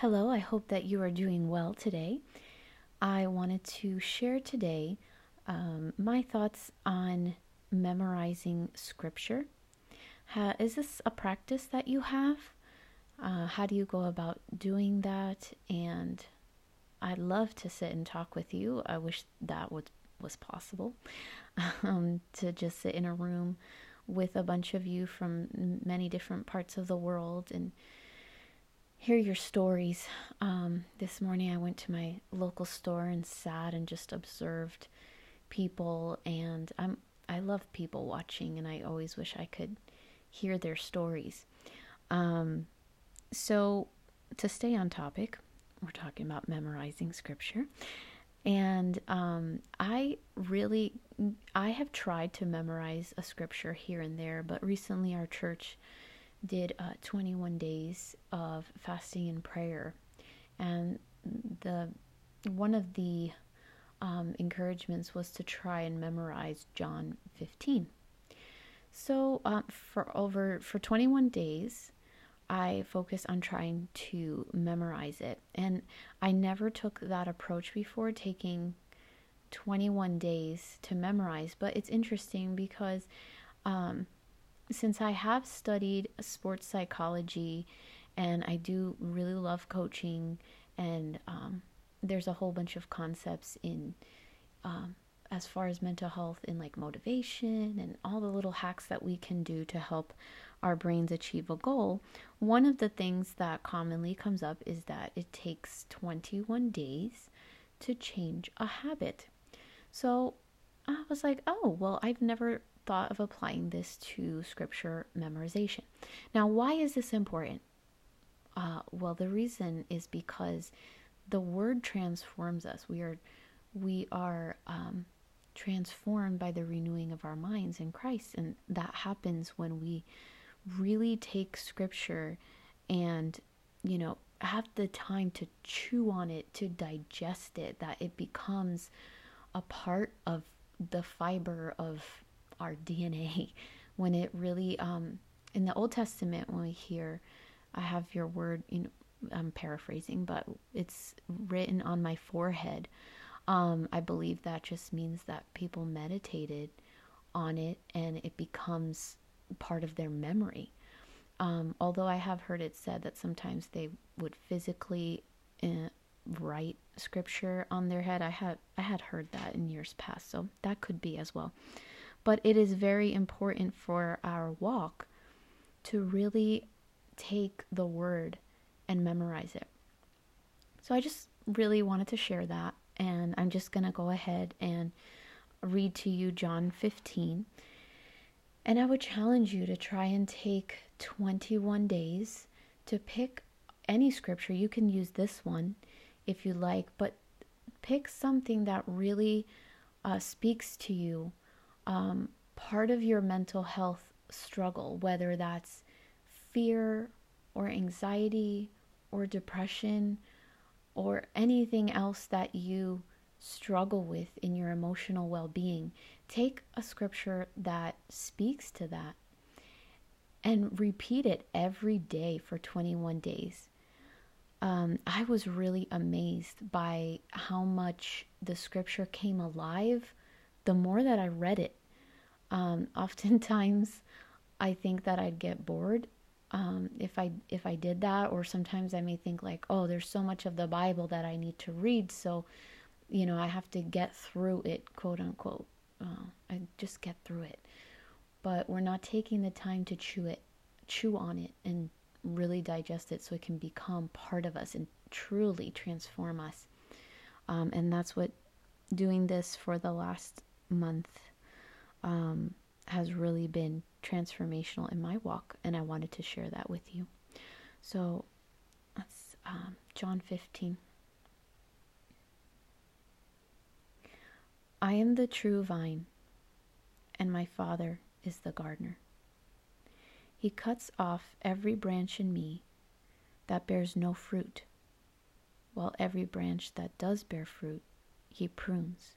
Hello, I hope that you are doing well today. I wanted to share today um, my thoughts on memorizing scripture. Ha, is this a practice that you have? Uh, how do you go about doing that? And I'd love to sit and talk with you. I wish that was, was possible um, to just sit in a room with a bunch of you from many different parts of the world and hear your stories. Um, this morning I went to my local store and sat and just observed people and I'm I love people watching and I always wish I could hear their stories. Um, so to stay on topic, we're talking about memorizing scripture. And um, I really, I have tried to memorize a scripture here and there, but recently our church did uh, 21 days of fasting and prayer, and the one of the um, encouragements was to try and memorize John 15. So um, for over for 21 days, I focused on trying to memorize it, and I never took that approach before taking 21 days to memorize. But it's interesting because um, since I have studied sports psychology and I do really love coaching, and um, there's a whole bunch of concepts in um, as far as mental health in like motivation and all the little hacks that we can do to help our brains achieve a goal. One of the things that commonly comes up is that it takes 21 days to change a habit. So I was like, oh, well, I've never thought of applying this to scripture memorization. Now, why is this important? Uh, well, the reason is because the word transforms us. We are, we are um, transformed by the renewing of our minds in Christ, and that happens when we really take scripture and, you know, have the time to chew on it, to digest it, that it becomes a part of the fiber of our DNA when it really um in the Old Testament when we hear I have your word you know I'm paraphrasing but it's written on my forehead um I believe that just means that people meditated on it and it becomes part of their memory um, although I have heard it said that sometimes they would physically uh, write scripture on their head. I had I had heard that in years past, so that could be as well. But it is very important for our walk to really take the word and memorize it. So I just really wanted to share that, and I'm just going to go ahead and read to you John 15. And I would challenge you to try and take 21 days to pick any scripture. You can use this one if you like, but pick something that really uh, speaks to you um, part of your mental health struggle, whether that's fear or anxiety or depression or anything else that you struggle with in your emotional well being, take a scripture that speaks to that and repeat it every day for 21 days. Um, I was really amazed by how much the scripture came alive the more that I read it. Um, oftentimes, I think that I'd get bored um, if I if I did that, or sometimes I may think like, oh, there's so much of the Bible that I need to read, so you know I have to get through it, quote unquote. Uh, I just get through it, but we're not taking the time to chew it, chew on it, and really digest it, so it can become part of us and truly transform us. Um, and that's what doing this for the last month um, has really been transformational in my walk, and I wanted to share that with you. So that's um, John 15. I am the true vine, and my Father is the gardener. He cuts off every branch in me that bears no fruit, while every branch that does bear fruit, he prunes,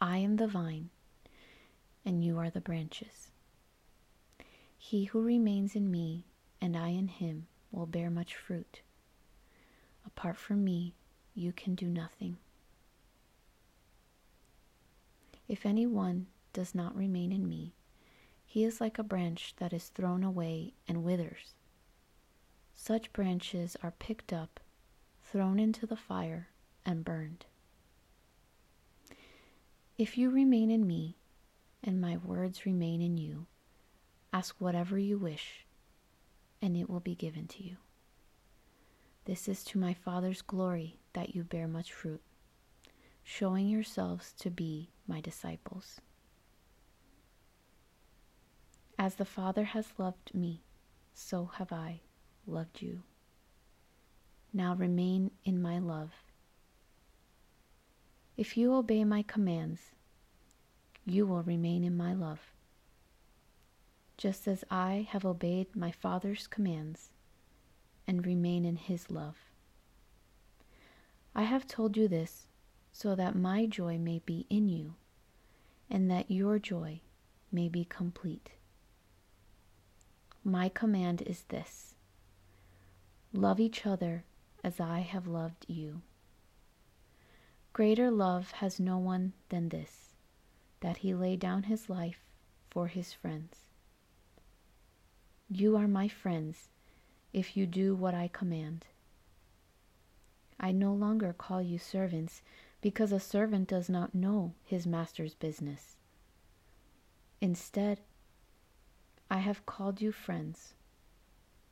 I am the vine, and you are the branches. He who remains in me and I in him will bear much fruit. Apart from me, you can do nothing. If anyone does not remain in me, he is like a branch that is thrown away and withers. Such branches are picked up, thrown into the fire, and burned. If you remain in me, and my words remain in you, ask whatever you wish, and it will be given to you. This is to my Father's glory that you bear much fruit, showing yourselves to be my disciples. As the Father has loved me, so have I loved you. Now remain in my love. If you obey my commands, you will remain in my love, just as I have obeyed my Father's commands and remain in his love. I have told you this so that my joy may be in you and that your joy may be complete. My command is this love each other as I have loved you. Greater love has no one than this, that he lay down his life for his friends. You are my friends if you do what I command. I no longer call you servants because a servant does not know his master's business. Instead, I have called you friends,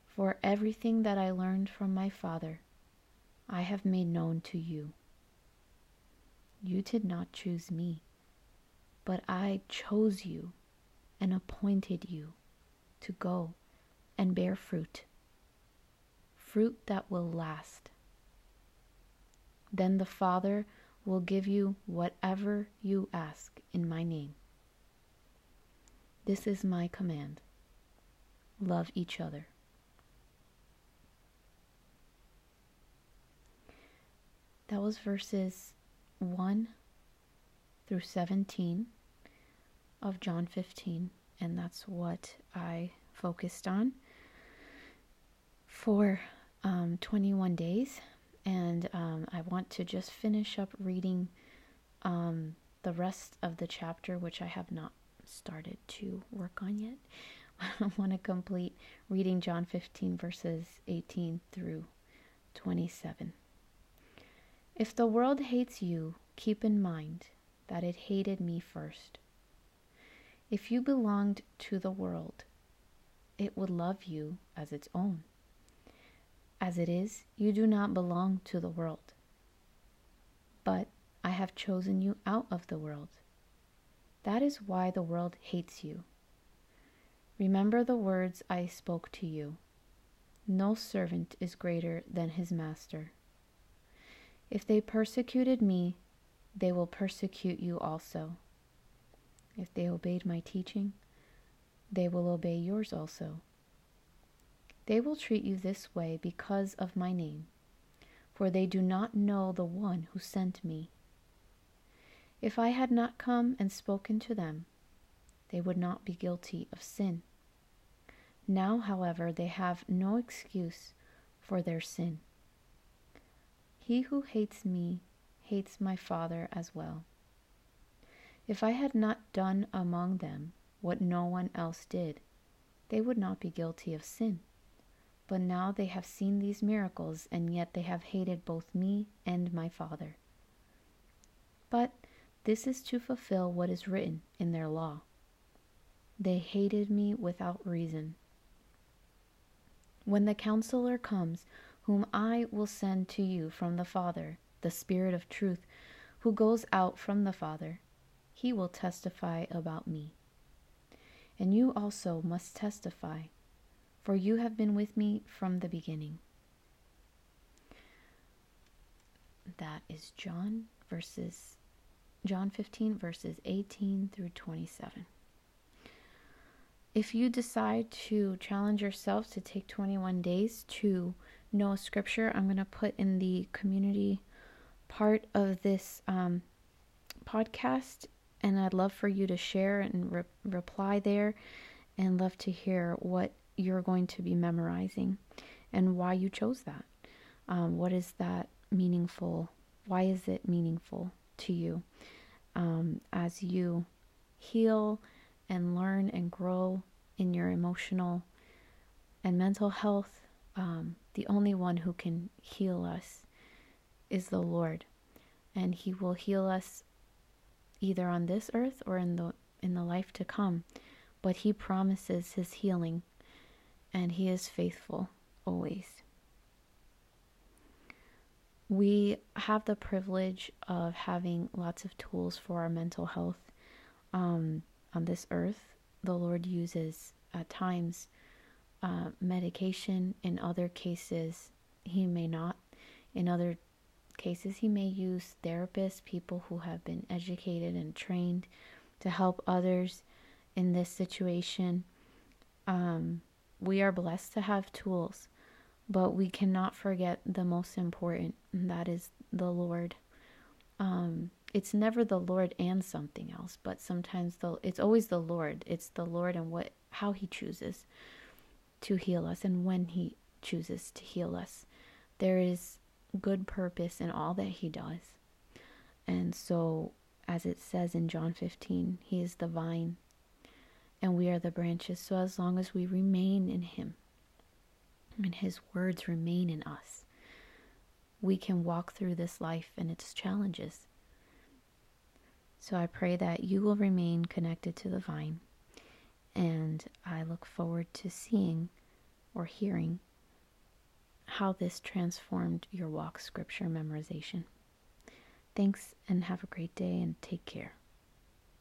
for everything that I learned from my Father I have made known to you. You did not choose me, but I chose you and appointed you to go and bear fruit, fruit that will last. Then the Father will give you whatever you ask in my name. This is my command love each other. That was verses 1 through 17 of John 15, and that's what I focused on for um, 21 days. And um, I want to just finish up reading um, the rest of the chapter, which I have not started to work on yet. I want to complete reading John 15, verses 18 through 27. If the world hates you, keep in mind that it hated me first. If you belonged to the world, it would love you as its own. As it is, you do not belong to the world. But I have chosen you out of the world. That is why the world hates you. Remember the words I spoke to you. No servant is greater than his master. If they persecuted me, they will persecute you also. If they obeyed my teaching, they will obey yours also. They will treat you this way because of my name, for they do not know the one who sent me. If I had not come and spoken to them, they would not be guilty of sin. Now, however, they have no excuse for their sin. He who hates me hates my Father as well. If I had not done among them what no one else did, they would not be guilty of sin. But now they have seen these miracles, and yet they have hated both me and my Father. But this is to fulfill what is written in their law. They hated me without reason. When the counselor comes, whom I will send to you from the Father, the Spirit of truth, who goes out from the Father. He will testify about me. And you also must testify, for you have been with me from the beginning. that is John verses John 15 verses 18 through 27. If you decide to challenge yourself to take 21 days to a scripture, I'm going to put in the community part of this um, podcast, and I'd love for you to share and re- reply there, and love to hear what you're going to be memorizing and why you chose that. Um, what is that meaningful? Why is it meaningful to you um, as you heal and learn and grow in your emotional and mental health? Um, the only one who can heal us is the Lord, and He will heal us either on this earth or in the in the life to come. But He promises His healing, and He is faithful always. We have the privilege of having lots of tools for our mental health um, on this earth. The Lord uses at times uh, medication. In other cases, He may not. In other cases, He may use therapists, people who have been educated and trained to help others in this situation. Um, we are blessed to have tools but we cannot forget the most important, and that is the Lord. Um, it's never the Lord and something else, but sometimes the it's always the Lord. It's the Lord and what how He chooses to heal us and when He chooses to heal us. There is good purpose in all that He does, and so as it says in John 15, He is the vine, and we are the branches. So as long as we remain in Him and His words remain in us, we can walk through this life and its challenges. So I pray that you will remain connected to the vine, and I look forward to seeing or hearing how this transformed your walk scripture memorization. Thanks and have a great day and take care.